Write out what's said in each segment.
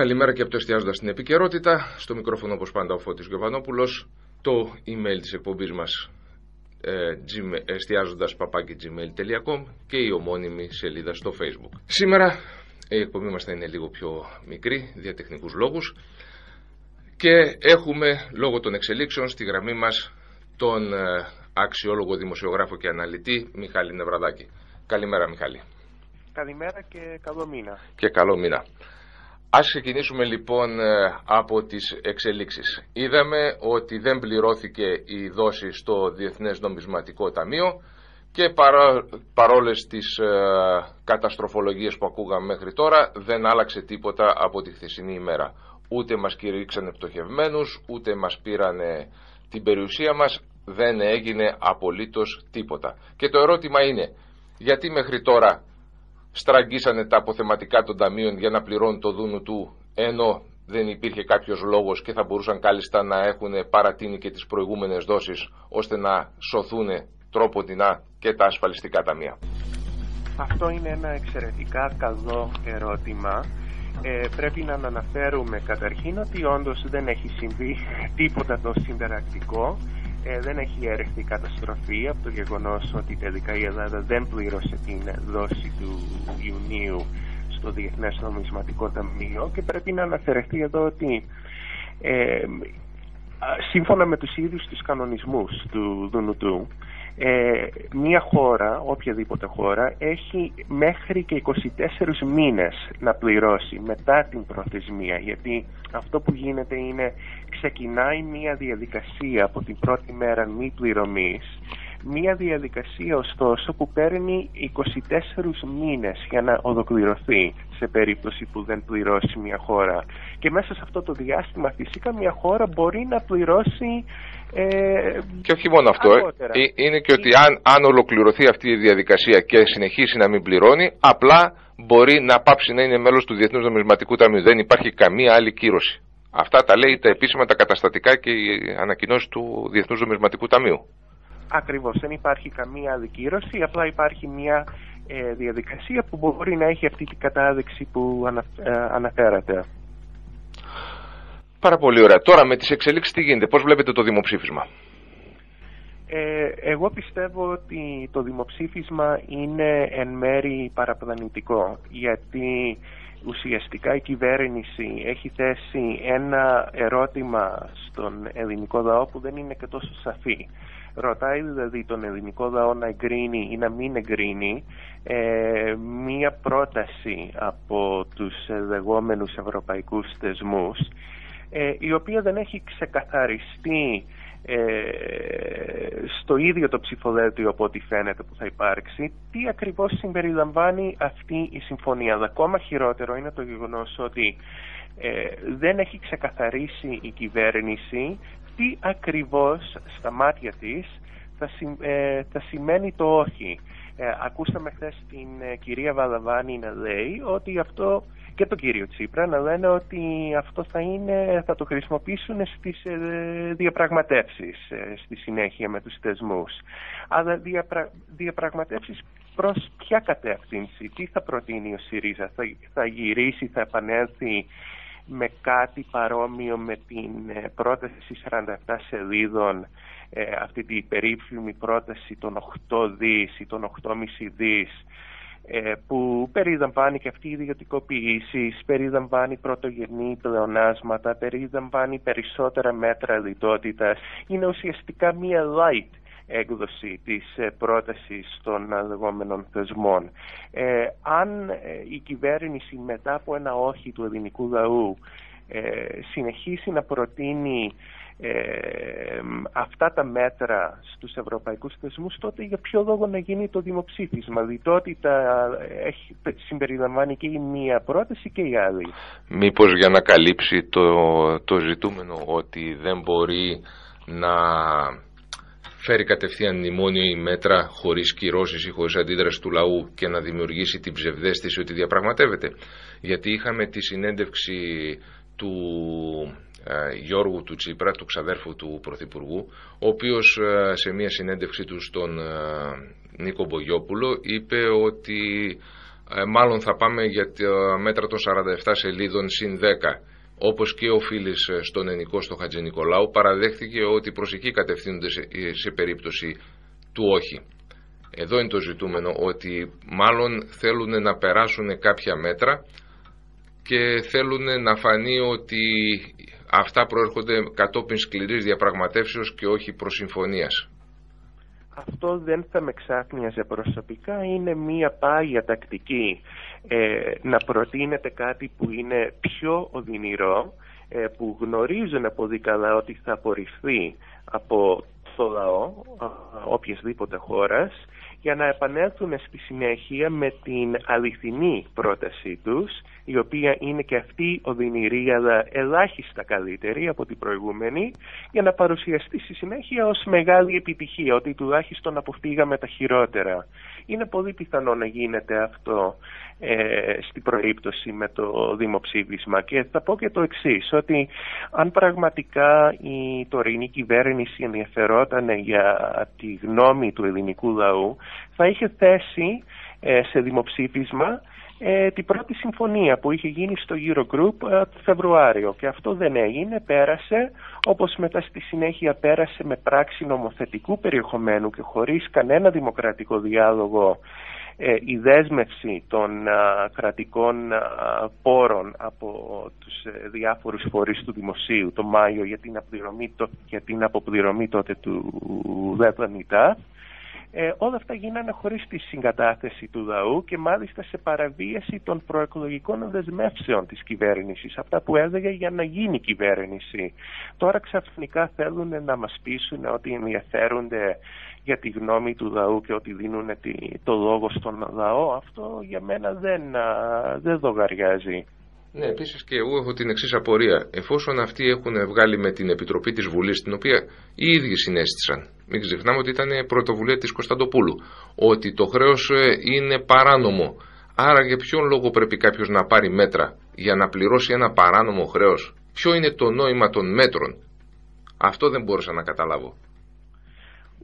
Καλημέρα και από το εστιάζοντας στην επικαιρότητα. Στο μικρόφωνο, όπως πάντα, ο Φώτης Γιωβανόπουλο. Το email της εκπομπής μας ε, εστιάζοντας παπάκι.gmail.com και η ομώνυμη σελίδα στο facebook. Σήμερα η εκπομπή μας θα είναι λίγο πιο μικρή, για τεχνικούς λόγους και έχουμε λόγω των εξελίξεων στη γραμμή μας τον ε, αξιόλογο δημοσιογράφο και αναλυτή Μιχάλη Νευραδάκη. Καλημέρα Μιχάλη. Καλημέρα και καλό μήνα. Και καλό μήνα. Ας ξεκινήσουμε λοιπόν ε, από τις εξελίξεις. Είδαμε ότι δεν πληρώθηκε η δόση στο Διεθνές Νομισματικό Ταμείο και παρά, παρόλες τις ε, καταστροφολογίες που ακούγαμε μέχρι τώρα δεν άλλαξε τίποτα από τη χθεσινή ημέρα. Ούτε μας κηρύξανε πτωχευμένους, ούτε μας πήρανε την περιουσία μας, δεν έγινε απολύτως τίποτα. Και το ερώτημα είναι, γιατί μέχρι τώρα στραγγίσανε τα αποθεματικά των ταμείων για να πληρώνουν το δούνου του, ενώ δεν υπήρχε κάποιος λόγος και θα μπορούσαν κάλλιστα να έχουν παρατείνει και τις προηγούμενες δόσεις, ώστε να σωθούν τρόποντινά και τα ασφαλιστικά ταμεία. Αυτό είναι ένα εξαιρετικά καλό ερώτημα. Ε, πρέπει να αναφέρουμε καταρχήν ότι όντως δεν έχει συμβεί τίποτα το συμπερακτικό ε, δεν έχει έρθει καταστροφή από το γεγονός ότι τελικά η Ελλάδα δεν πλήρωσε την δόση του Ιουνίου στο Διεθνές Νομισματικό Ταμείο και πρέπει να αναφερθεί εδώ ότι ε, σύμφωνα με τους ίδιους τους κανονισμούς του ΔΝΤ ε, μια χώρα, οποιαδήποτε χώρα, έχει μέχρι και 24 μήνες να πληρώσει μετά την προθεσμία. Γιατί αυτό που γίνεται είναι ξεκινάει μια διαδικασία από την πρώτη μέρα μη πληρωμής Μία διαδικασία ωστόσο που παίρνει 24 μήνες για να ολοκληρωθεί σε περίπτωση που δεν πληρώσει μια χώρα. Και μέσα σε αυτό το διάστημα φυσικά μια χώρα μπορεί να πληρώσει ε, Και όχι μόνο αυτό, ε. ε. είναι και ότι αν, αν ολοκληρωθεί αυτή η διαδικασία και συνεχίσει να μην πληρώνει, απλά μπορεί να πάψει να είναι μέλος του Διεθνούς Νομισματικού Ταμείου. Δεν υπάρχει καμία άλλη κύρωση. Αυτά τα λέει τα επίσημα τα καταστατικά και οι ανακοινώσεις του Διεθνούς Νομισματικού Ταμείου. Ακριβώς, δεν υπάρχει καμία αδικήρωση, απλά υπάρχει μια ε, διαδικασία που μπορεί να έχει αυτή την κατάδειξη που ανα, ε, αναφέρατε. Πάρα πολύ ωραία. Τώρα με τις εξελίξεις τι γίνεται, πώς βλέπετε το δημοψήφισμα; Ε, εγώ πιστεύω ότι το δημοψήφισμα είναι εν μέρη παραπλανητικό γιατί ουσιαστικά η κυβέρνηση έχει θέσει ένα ερώτημα στον ελληνικό λαό που δεν είναι και τόσο σαφή. Ρωτάει δηλαδή τον ελληνικό λαό να εγκρίνει ή να μην εγκρίνει ε, μία πρόταση από τους λεγόμενους ευρωπαϊκούς θεσμούς ε, η οποία δεν έχει ξεκαθαριστεί ε, στο ίδιο το ψηφοδέλτιο από ό,τι φαίνεται που θα υπάρξει τι ακριβώς συμπεριλαμβάνει αυτή η συμφωνία. Αλλά ακόμα χειρότερο είναι το γεγονός ότι δεν έχει ξεκαθαρίσει η κυβέρνηση τι ακριβώς στα μάτια της θα, ε, θα σημαίνει το όχι. Ε, ακούσαμε χθες την ε, κυρία Βαλαβάνη να λέει ότι αυτό και τον κύριο Τσίπρα να λένε ότι αυτό θα, είναι, θα το χρησιμοποιήσουν στις ε, διαπραγματεύσεις στη συνέχεια με τους θεσμούς. Αλλά διαπρα, διαπραγματεύσεις προς ποια κατεύθυνση, τι θα προτείνει ο ΣΥΡΙΖΑ, θα, θα γυρίσει, θα επανέλθει με κάτι παρόμοιο με την ε, πρόταση 47 σελίδων ε, αυτή την περίφημη πρόταση των 8 δις ή των 8,5 δις ε, που περιλαμβάνει και αυτή η ιδιωτικοποίηση, περιλαμβάνει πρωτογενή πλεονάσματα, περιλαμβάνει περισσότερα μέτρα λιτότητας. Είναι ουσιαστικά μία light έκδοση της ε, πρότασης των λεγόμενων θεσμών. Ε, αν ε, η κυβέρνηση μετά από ένα όχι του ελληνικού λαού συνεχίσει να προτείνει αυτά τα μέτρα στους ευρωπαϊκούς θεσμούς τότε για ποιο λόγο να γίνει το δημοψήφισμα; Λιτότητα έχει, συμπεριλαμβάνει και η μία πρόταση και η άλλη Μήπως για να καλύψει το, το ζητούμενο ότι δεν μπορεί να φέρει κατευθείαν μνημόνιο ή μέτρα χωρίς κυρώσεις ή χωρίς αντίδραση του λαού και να δημιουργήσει την ψευδέστηση ότι διαπραγματεύεται. Γιατί είχαμε τη συνέντευξη του ε, Γιώργου του Τσίπρα, του ξαδέρφου του Πρωθυπουργού, ο οποίος ε, σε μια συνέντευξη του στον ε, Νίκο Μπογιόπουλο είπε ότι ε, μάλλον θα πάμε για τα μέτρα των 47 σελίδων συν 10 όπως και ο φίλης ε, στον Ενικό στο Χατζη Νικολάου παραδέχτηκε ότι προς εκεί κατευθύνονται σε, σε περίπτωση του όχι. Εδώ είναι το ζητούμενο ότι μάλλον θέλουν να περάσουν κάποια μέτρα και θέλουν να φανεί ότι αυτά προέρχονται κατόπιν σκληρής διαπραγματεύσεως και όχι προσυμφωνίας. Αυτό δεν θα με ξάχνιαζε προσωπικά, είναι μία πάγια τακτική ε, να προτείνεται κάτι που είναι πιο οδυνηρό, ε, που γνωρίζουν από δίκαλα ότι θα απορριφθεί από το λαό οποιασδήποτε χώρας για να επανέλθουν στη συνέχεια με την αληθινή πρότασή τους η οποία είναι και αυτή οδυνηρή αλλά ελάχιστα καλύτερη από την προηγούμενη για να παρουσιαστεί στη συνέχεια ως μεγάλη επιτυχία ότι τουλάχιστον αποφύγαμε τα χειρότερα. Είναι πολύ πιθανό να γίνεται αυτό ε, στην προήπτωση με το δημοψήφισμα και θα πω και το εξής ότι αν πραγματικά η τωρινή κυβέρνηση ενδιαφερόταν για τη γνώμη του ελληνικού λαού θα είχε θέσει ε, σε δημοψήφισμα ε, την πρώτη συμφωνία που είχε γίνει στο Eurogroup ε, το Φεβρουάριο. Και αυτό δεν έγινε, πέρασε όπως μετά στη συνέχεια πέρασε με πράξη νομοθετικού περιεχομένου και χωρίς κανένα δημοκρατικό διάλογο ε, η δέσμευση των κρατικών πόρων από τους ε, διάφορους φορείς του δημοσίου το Μάιο για την, για την αποπληρωμή τότε του ΔΕΠΑΝΙΤΑ ε, όλα αυτά γίνανε χωρίς τη συγκατάθεση του λαού και μάλιστα σε παραβίαση των προεκλογικών δεσμεύσεων της κυβέρνησης, αυτά που έλεγε για να γίνει κυβέρνηση. Τώρα ξαφνικά θέλουν να μας πείσουν ότι ενδιαφέρονται για τη γνώμη του λαού και ότι δίνουν το λόγο στον λαό. Αυτό για μένα δεν, δεν δογαριάζει. Ναι, επίσης και εγώ έχω την εξής απορία. Εφόσον αυτοί έχουν βγάλει με την Επιτροπή της Βουλής, την οποία οι ίδιοι συνέστησαν, μην ξεχνάμε ότι ήταν πρωτοβουλία της Κωνσταντοπούλου, ότι το χρέος ε, είναι παράνομο. Άρα για ποιον λόγο πρέπει κάποιος να πάρει μέτρα για να πληρώσει ένα παράνομο χρέος; Ποιο είναι το νόημα των μέτρων; Αυτό δεν μπόρεσα να καταλάβω.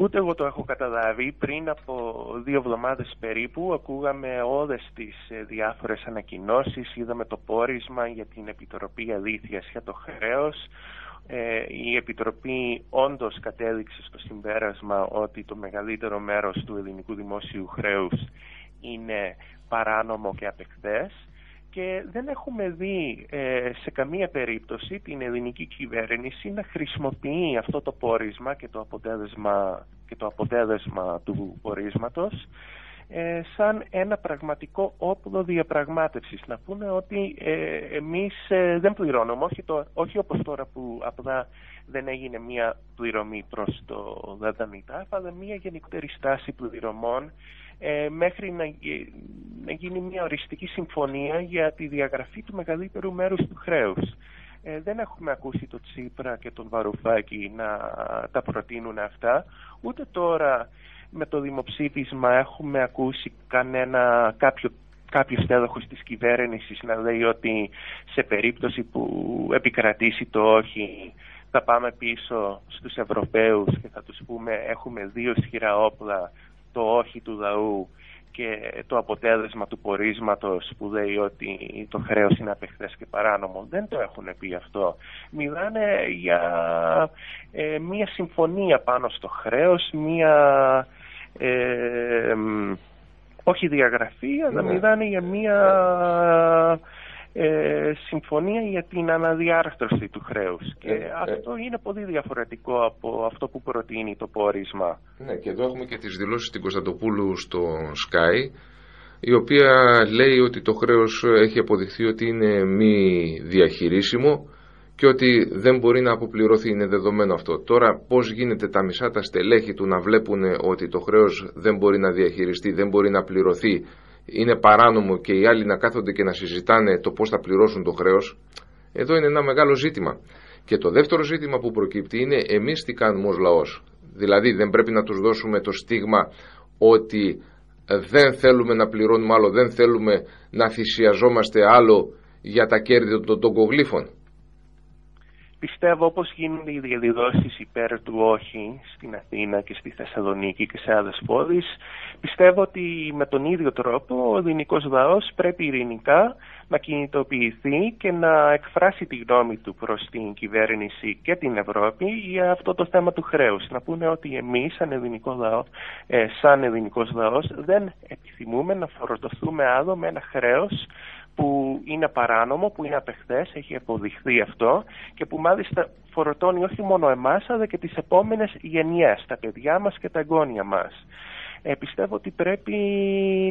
Ούτε εγώ το έχω καταλάβει. Πριν από δύο εβδομάδες περίπου ακούγαμε όλες τις ε, διάφορες ανακοινώσεις, είδαμε το πόρισμα για την Επιτροπή Αλήθειας για το χρέος. Ε, η Επιτροπή όντως κατέληξε στο συμπέρασμα ότι το μεγαλύτερο μέρος του ελληνικού δημόσιου χρέους είναι παράνομο και απεχθές και δεν έχουμε δει ε, σε καμία περίπτωση την ελληνική κυβέρνηση να χρησιμοποιεί αυτό το πόρισμα και το αποτέλεσμα, και το αποτέλεσμα του πορίσματος ε, σαν ένα πραγματικό όπλο διαπραγμάτευσης. Να πούμε ότι ε, εμείς ε, δεν πληρώνουμε, όχι, το, όχι όπως τώρα που απλά δεν έγινε μία πληρωμή προς το ΔΑΔΑΜΙΤΑ, αλλά μία γενικότερη στάση πληρωμών ε, μέχρι να, να γίνει μια οριστική συμφωνία για τη διαγραφή του μεγαλύτερου μέρους του χρέους. Ε, δεν έχουμε ακούσει τον Τσίπρα και τον Βαρουφάκη να τα προτείνουν αυτά. Ούτε τώρα με το δημοψήφισμα έχουμε ακούσει κανένα κάποιο κάποιος τέλοχος της κυβέρνησης να λέει ότι σε περίπτωση που επικρατήσει το όχι θα πάμε πίσω στους Ευρωπαίους και θα τους πούμε έχουμε δύο ισχυρά όπλα το όχι του λαού και το αποτέλεσμα του πορίσματος που λέει ότι το χρέος είναι απεχθές και παράνομο. Δεν το έχουν πει αυτό. Μιλάνε για ε, μία συμφωνία πάνω στο χρέος, μία... Ε, όχι διαγραφή, αλλά ναι. μιλάνε για μία ε, συμφωνία για την αναδιάρθρωση του χρέους. Και ε, αυτό είναι πολύ διαφορετικό από αυτό που προτείνει το πόρισμα. Ναι, και εδώ έχουμε και τις δηλώσεις την Κωνσταντοπούλου στο Sky, η οποία λέει ότι το χρέος έχει αποδειχθεί ότι είναι μη διαχειρίσιμο και ότι δεν μπορεί να αποπληρωθεί, είναι δεδομένο αυτό. Τώρα πώς γίνεται τα μισά τα στελέχη του να βλέπουν ότι το χρέος δεν μπορεί να διαχειριστεί, δεν μπορεί να πληρωθεί είναι παράνομο και οι άλλοι να κάθονται και να συζητάνε το πώς θα πληρώσουν το χρέος, εδώ είναι ένα μεγάλο ζήτημα. Και το δεύτερο ζήτημα που προκύπτει είναι εμείς τι κάνουμε ως λαός. Δηλαδή δεν πρέπει να τους δώσουμε το στίγμα ότι δεν θέλουμε να πληρώνουμε άλλο, δεν θέλουμε να θυσιαζόμαστε άλλο για τα κέρδη των, των κογλήφων. Πιστεύω όπως γίνονται οι διαδηλώσεις υπέρ του όχι στην Αθήνα και στη Θεσσαλονίκη και σε άλλες πόλεις, πιστεύω ότι με τον ίδιο τρόπο ο ελληνικός λαός πρέπει ειρηνικά να κινητοποιηθεί και να εκφράσει τη γνώμη του προς την κυβέρνηση και την Ευρώπη για αυτό το θέμα του χρέους. Να πούνε ότι εμείς σαν, ελληνικό λαός, ε, σαν ελληνικός λαός δεν επιθυμούμε να φορτωθούμε άλλο με ένα χρέος που είναι παράνομο, που είναι απεχθές, έχει αποδειχθεί αυτό και που μάλιστα φορτώνει όχι μόνο εμάς αλλά και τις επόμενες γενιές, τα παιδιά μας και τα εγγόνια μας. Ε, πιστεύω ότι πρέπει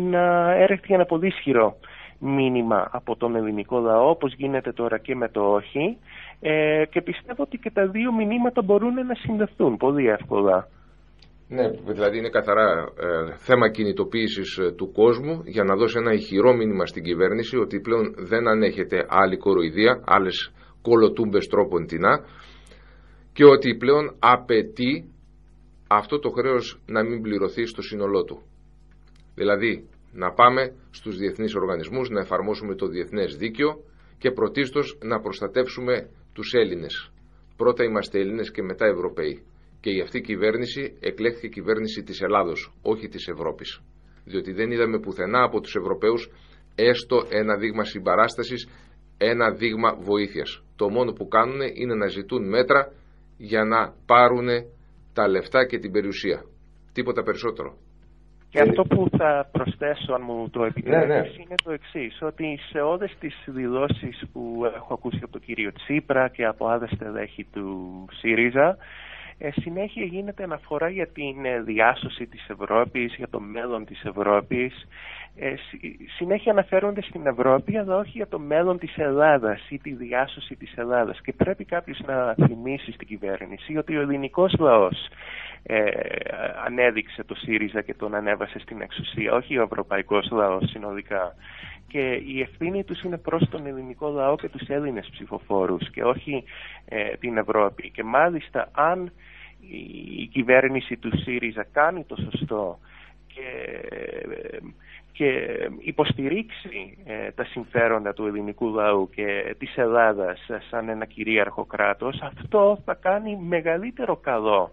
να έρθει ένα πολύ ισχυρό μήνυμα από τον ελληνικό λαό, όπως γίνεται τώρα και με το όχι, ε, και πιστεύω ότι και τα δύο μηνύματα μπορούν να συνδεθούν πολύ εύκολα. Ναι, δηλαδή είναι καθαρά ε, θέμα κινητοποίησης ε, του κόσμου για να δώσει ένα ηχηρό μήνυμα στην κυβέρνηση ότι πλέον δεν ανέχεται άλλη κοροϊδία, άλλες κολοτούμπες τρόπον τεινά και ότι πλέον απαιτεί αυτό το χρέος να μην πληρωθεί στο σύνολό του. Δηλαδή να πάμε στους διεθνείς οργανισμούς, να εφαρμόσουμε το διεθνές δίκαιο και πρωτίστως να προστατεύσουμε τους Έλληνες. Πρώτα είμαστε Έλληνες και μετά Ευρωπαίοι και η αυτή κυβέρνηση εκλέχθηκε κυβέρνηση της Ελλάδος, όχι της Ευρώπης. Διότι δεν είδαμε πουθενά από τους Ευρωπαίους έστω ένα δείγμα συμπαράστασης, ένα δείγμα βοήθειας. Το μόνο που κάνουν είναι να ζητούν μέτρα για να πάρουν τα λεφτά και την περιουσία. Τίποτα περισσότερο. Και αυτό που θα προσθέσω, αν μου το επιτρέπεις, ναι, ναι. είναι το εξής: ότι σε όλες τις δηλώσεις που έχω ακούσει από τον κύριο Τσίπρα και από άλλες στελέχη του ΣΥΡΙΖΑ, ε, συνέχεια γίνεται αναφορά για την ε, διάσωση της Ευρώπης, για το μέλλον της Ευρώπης. Ε, συνέχεια αναφέρονται στην Ευρώπη, αλλά όχι για το μέλλον της Ελλάδας ή τη διάσωση της Ελλάδας. Και πρέπει κάποιος να θυμίσει στην κυβέρνηση ότι ο ελληνικός λαός ε, ανέδειξε το ΣΥΡΙΖΑ και τον ανέβασε στην εξουσία, όχι ο ευρωπαϊκός λαός συνολικά. Και η ευθύνη τους είναι προς τον ελληνικό λαό και τους Έλληνες ψηφοφόρους και όχι ε, την Ευρώπη. Και μάλιστα αν η κυβέρνηση του ΣΥΡΙΖΑ κάνει το σωστό και, και υποστηρίξει ε, τα συμφέροντα του ελληνικού λαού και της Ελλάδας σαν ένα κυρίαρχο κράτος, αυτό θα κάνει μεγαλύτερο καλό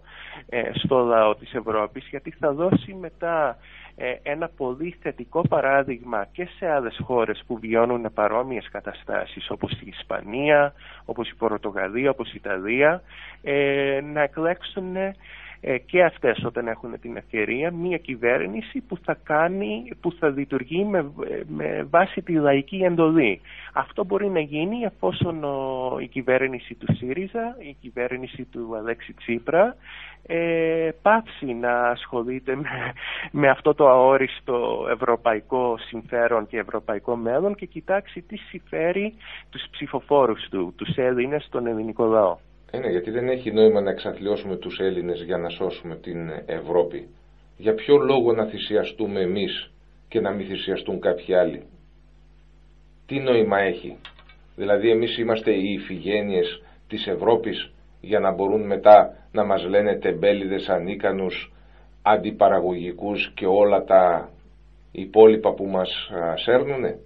ε, στο λαό της Ευρώπης γιατί θα δώσει μετά ε, ένα πολύ θετικό παράδειγμα και σε άλλες χώρες που βιώνουν παρόμοιες καταστάσεις όπως η Ισπανία, όπως η Πορτογαλία, όπως η Ιταλία ε, να εκλέξουν ε, και αυτές όταν έχουν την ευκαιρία μια κυβέρνηση που θα κάνει, που θα λειτουργεί με, με βάση τη λαϊκή εντολή. Αυτό μπορεί να γίνει εφόσον η κυβέρνηση του ΣΥΡΙΖΑ, η κυβέρνηση του Αλέξη Τσίπρα ε, πάψει να ασχολείται με, με αυτό το αόριστο ευρωπαϊκό συμφέρον και ευρωπαϊκό μέλλον και κοιτάξει τι συμφέρει τους ψηφοφόρους του, τους Έλληνες, τον ελληνικό λαό. Είναι, γιατί δεν έχει νόημα να εξαθλιώσουμε τους Έλληνες για να σώσουμε την Ευρώπη. Για ποιο λόγο να θυσιαστούμε εμείς και να μην θυσιαστούν κάποιοι άλλοι; Τι νόημα έχει; Δηλαδή εμείς είμαστε οι ηφηγένειες της Ευρώπης για να μπορούν μετά να μας λένε τεμπέληδες ανίκανους, αντιπαραγωγικούς και όλα τα υπόλοιπα που μας σέρνουνε;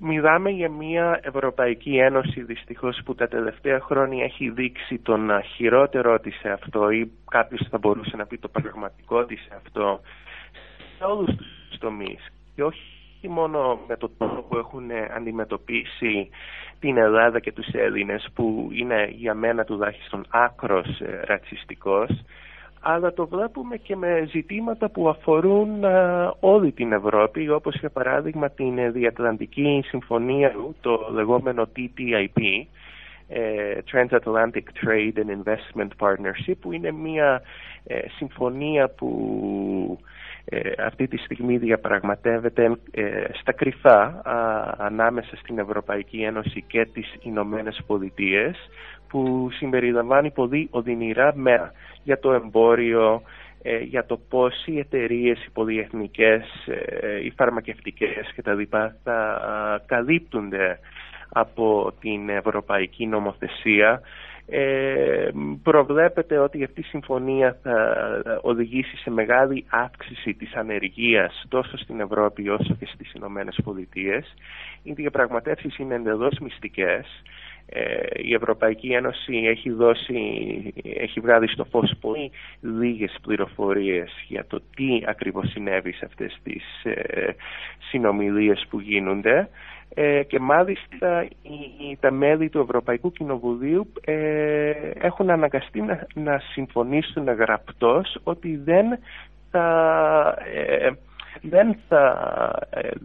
Μιλάμε για μια Ευρωπαϊκή Ένωση δυστυχώς που τα τελευταία χρόνια έχει δείξει τον χειρότερο της σε αυτό ή κάποιος θα μπορούσε να πει το πραγματικό της σε αυτό σε όλους τους τομείς. Και όχι μόνο με το τρόπο που έχουν αντιμετωπίσει την Ελλάδα και τους Έλληνες που είναι για μένα τουλάχιστον άκρος ε, ρατσιστικός αλλά το βλέπουμε και με ζητήματα που αφορούν όλη την Ευρώπη, όπως για παράδειγμα την Διατλαντική Συμφωνία, το λεγόμενο TTIP, ε, Transatlantic Trade and Investment Partnership, που είναι μια ε, συμφωνία που ε, αυτή τη στιγμή διαπραγματεύεται στα κρυφά ανάμεσα στην Ευρωπαϊκή Ένωση και τις Ηνωμένες Πολιτείες που συμπεριλαμβάνει πολύ οδυνηρά μέρα για το εμπόριο, ε, για το πώς οι εταιρείες, οι πολυεθνικές, ε, οι φαρμακευτικές κτλ. θα καλύπτονται από την ευρωπαϊκή νομοθεσία. Ε, προβλέπεται ότι αυτή η συμφωνία θα οδηγήσει σε μεγάλη αύξηση της ανεργίας τόσο στην Ευρώπη όσο και στις Ηνωμένες Πολιτείες. Οι διαπραγματεύσεις είναι εντελώς μυστικές η Ευρωπαϊκή Ένωση έχει δώσει, έχει βγάλει στο φως πολύ λίγες πληροφορίες για το τι ακριβώς συνέβη σε αυτές τις συνομιλίες που γίνονται. Ε, και μάλιστα οι, τα μέλη του Ευρωπαϊκού Κοινοβουλίου ε, έχουν αναγκαστεί να, να συμφωνήσουν γραπτός ότι δεν θα, ε, δεν θα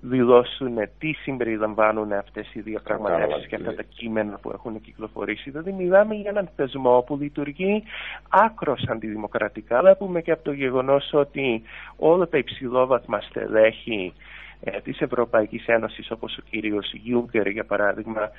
δηλώσουν τι συμπεριλαμβάνουν αυτές οι διαπραγματεύσεις και αυτά τα κείμενα που έχουν κυκλοφορήσει. Δηλαδή μιλάμε για έναν θεσμό που λειτουργεί άκρος αντιδημοκρατικά. Βλέπουμε και από το γεγονός ότι όλα τα υψηλόβαθμα στελέχη ε, της Ευρωπαϊκής Ένωσης όπως ο κύριος Γιούγκερ για παράδειγμα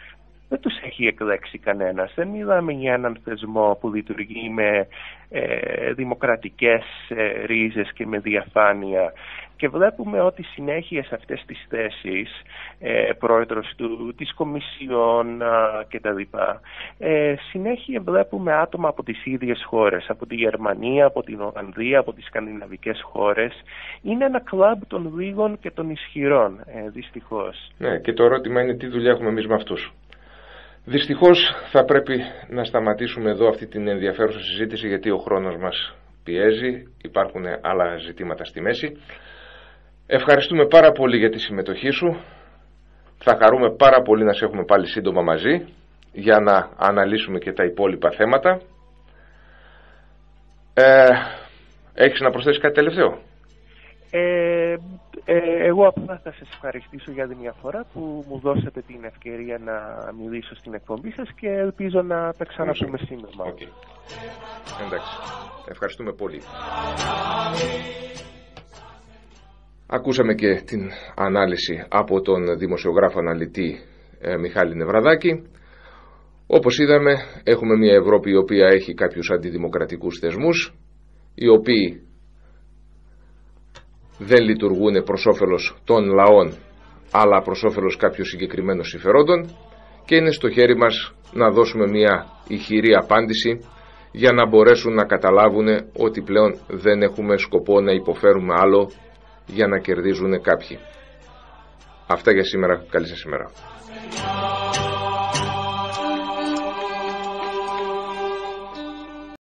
δεν τους έχει εκλέξει κανένας. Δεν μιλάμε για έναν θεσμό που λειτουργεί με ε, δημοκρατικές ε, ρίζες και με διαφάνεια. Και βλέπουμε ότι συνέχεια σε αυτές τις θέσεις, ε, πρόεδρος του, της Κομισιόν και τα λοιπά, ε, συνέχεια βλέπουμε άτομα από τις ίδιες χώρες, από τη Γερμανία, από την Ολλανδία, από τις σκανδιναβικές χώρες. Είναι ένα κλαμπ των λίγων και των ισχυρών, ε, δυστυχώς. Ναι, και το ερώτημα είναι τι δουλειά έχουμε εμείς με αυτούς. Δυστυχώς θα πρέπει να σταματήσουμε εδώ αυτή την ενδιαφέρουσα συζήτηση γιατί ο χρόνος μας πιέζει, υπάρχουν άλλα ζητήματα στη μέση. Ευχαριστούμε πάρα πολύ για τη συμμετοχή σου. Θα χαρούμε πάρα πολύ να σε έχουμε πάλι σύντομα μαζί για να αναλύσουμε και τα υπόλοιπα θέματα. Ε, έχεις να προσθέσεις κάτι τελευταίο; Ε, ε, εγώ απλά θα σας ευχαριστήσω για την μια φορά που μου δώσατε την ευκαιρία να μιλήσω στην εκπομπή σας και ελπίζω να τα ξαναπούμε σύντομα. Okay. Εντάξει. Ευχαριστούμε πολύ. Ακούσαμε και την ανάλυση από τον δημοσιογράφο αναλυτή ε, Μιχάλη Νευραδάκη. Όπως είδαμε έχουμε μια Ευρώπη η οποία έχει κάποιους αντιδημοκρατικούς θεσμούς οι οποίοι δεν λειτουργούν προς όφελος των λαών αλλά προς όφελος κάποιων συγκεκριμένων συμφερόντων και είναι στο χέρι μας να δώσουμε μια ηχηρή απάντηση για να μπορέσουν να καταλάβουν ότι πλέον δεν έχουμε σκοπό να υποφέρουμε άλλο για να κερδίζουν κάποιοι. Αυτά για σήμερα. Καλή σας ημέρα.